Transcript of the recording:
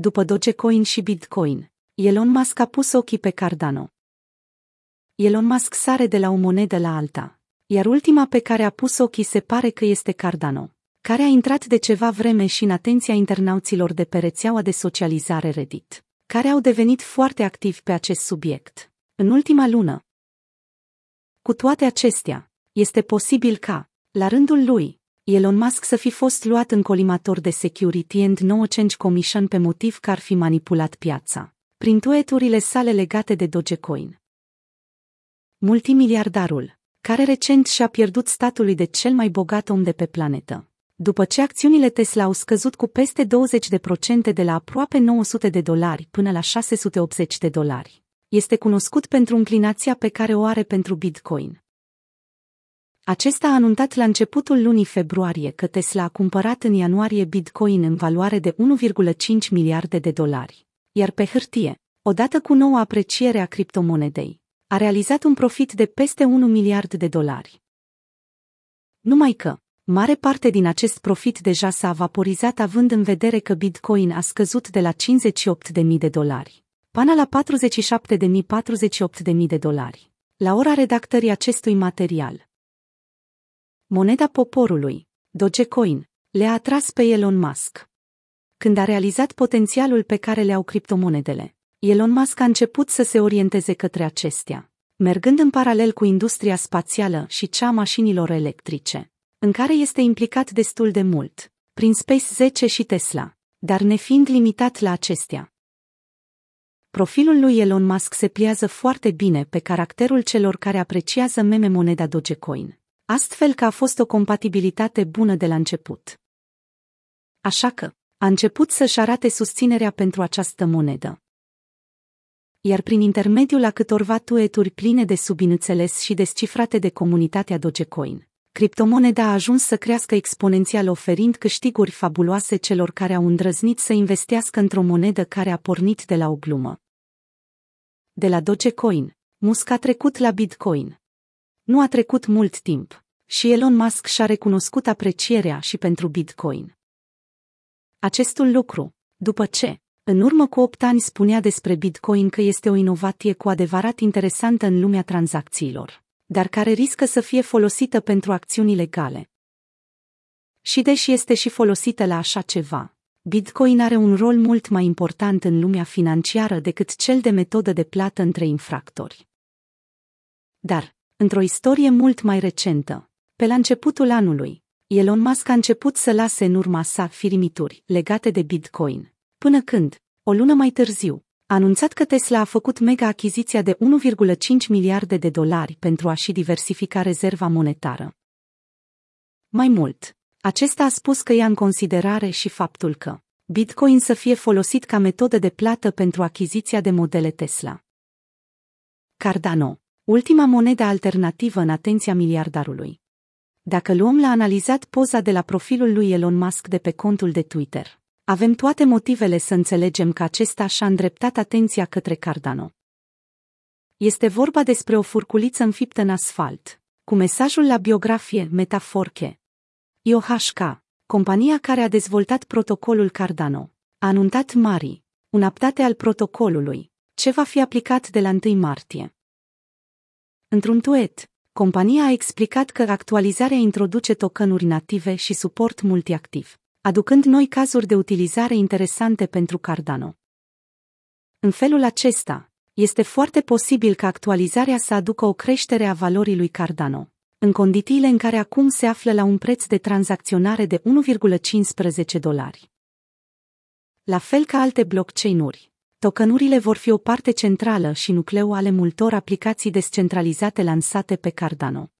După Dogecoin și Bitcoin, Elon Musk a pus ochii pe Cardano. Elon Musk sare de la o monedă la alta, iar ultima pe care a pus ochii se pare că este Cardano, care a intrat de ceva vreme și în atenția internauților de pe rețeaua de socializare Reddit, care au devenit foarte activi pe acest subiect. În ultima lună. Cu toate acestea, este posibil ca, la rândul lui, Elon Musk să fi fost luat în colimator de Security and No Change Commission pe motiv că ar fi manipulat piața, prin tueturile sale legate de Dogecoin. Multimiliardarul, care recent și-a pierdut statului de cel mai bogat om de pe planetă, după ce acțiunile Tesla au scăzut cu peste 20% de la aproape 900 de dolari până la 680 de dolari, este cunoscut pentru înclinația pe care o are pentru Bitcoin. Acesta a anunțat la începutul lunii februarie că Tesla a cumpărat în ianuarie Bitcoin în valoare de 1,5 miliarde de dolari, iar pe hârtie, odată cu noua apreciere a criptomonedei, a realizat un profit de peste 1 miliard de dolari. Numai că, mare parte din acest profit deja s-a vaporizat având în vedere că Bitcoin a scăzut de la 58.000 de dolari până la 47.000-48.000 de dolari. La ora redactării acestui material, moneda poporului, Dogecoin, le-a atras pe Elon Musk. Când a realizat potențialul pe care le au criptomonedele, Elon Musk a început să se orienteze către acestea, mergând în paralel cu industria spațială și cea a mașinilor electrice, în care este implicat destul de mult, prin Space 10 și Tesla, dar nefiind limitat la acestea. Profilul lui Elon Musk se pliază foarte bine pe caracterul celor care apreciază meme moneda Dogecoin astfel că a fost o compatibilitate bună de la început. Așa că, a început să-și arate susținerea pentru această monedă. Iar prin intermediul a câtorva tueturi pline de subințeles și descifrate de comunitatea Dogecoin, criptomoneda a ajuns să crească exponențial oferind câștiguri fabuloase celor care au îndrăznit să investească într-o monedă care a pornit de la o glumă. De la Dogecoin, Musk a trecut la Bitcoin, nu a trecut mult timp și Elon Musk și-a recunoscut aprecierea și pentru Bitcoin. Acestul lucru, după ce, în urmă cu 8 ani spunea despre Bitcoin că este o inovație cu adevărat interesantă în lumea tranzacțiilor, dar care riscă să fie folosită pentru acțiuni legale. Și deși este și folosită la așa ceva, Bitcoin are un rol mult mai important în lumea financiară decât cel de metodă de plată între infractori. Dar, într-o istorie mult mai recentă. Pe la începutul anului, Elon Musk a început să lase în urma sa firimituri legate de Bitcoin, până când, o lună mai târziu, a anunțat că Tesla a făcut mega achiziția de 1,5 miliarde de dolari pentru a-și diversifica rezerva monetară. Mai mult, acesta a spus că ia în considerare și faptul că Bitcoin să fie folosit ca metodă de plată pentru achiziția de modele Tesla. Cardano ultima monedă alternativă în atenția miliardarului. Dacă luăm la analizat poza de la profilul lui Elon Musk de pe contul de Twitter, avem toate motivele să înțelegem că acesta și-a îndreptat atenția către Cardano. Este vorba despre o furculiță înfiptă în asfalt, cu mesajul la biografie Metaforche. IOHK, compania care a dezvoltat protocolul Cardano, a anunțat Mari, un update al protocolului, ce va fi aplicat de la 1 martie. Într-un tuet, compania a explicat că actualizarea introduce tokenuri native și suport multiactiv, aducând noi cazuri de utilizare interesante pentru Cardano. În felul acesta, este foarte posibil ca actualizarea să aducă o creștere a valorii lui Cardano, în condițiile în care acum se află la un preț de tranzacționare de 1,15 dolari. La fel ca alte blockchain-uri, Tokenurile vor fi o parte centrală și nucleu ale multor aplicații descentralizate lansate pe Cardano.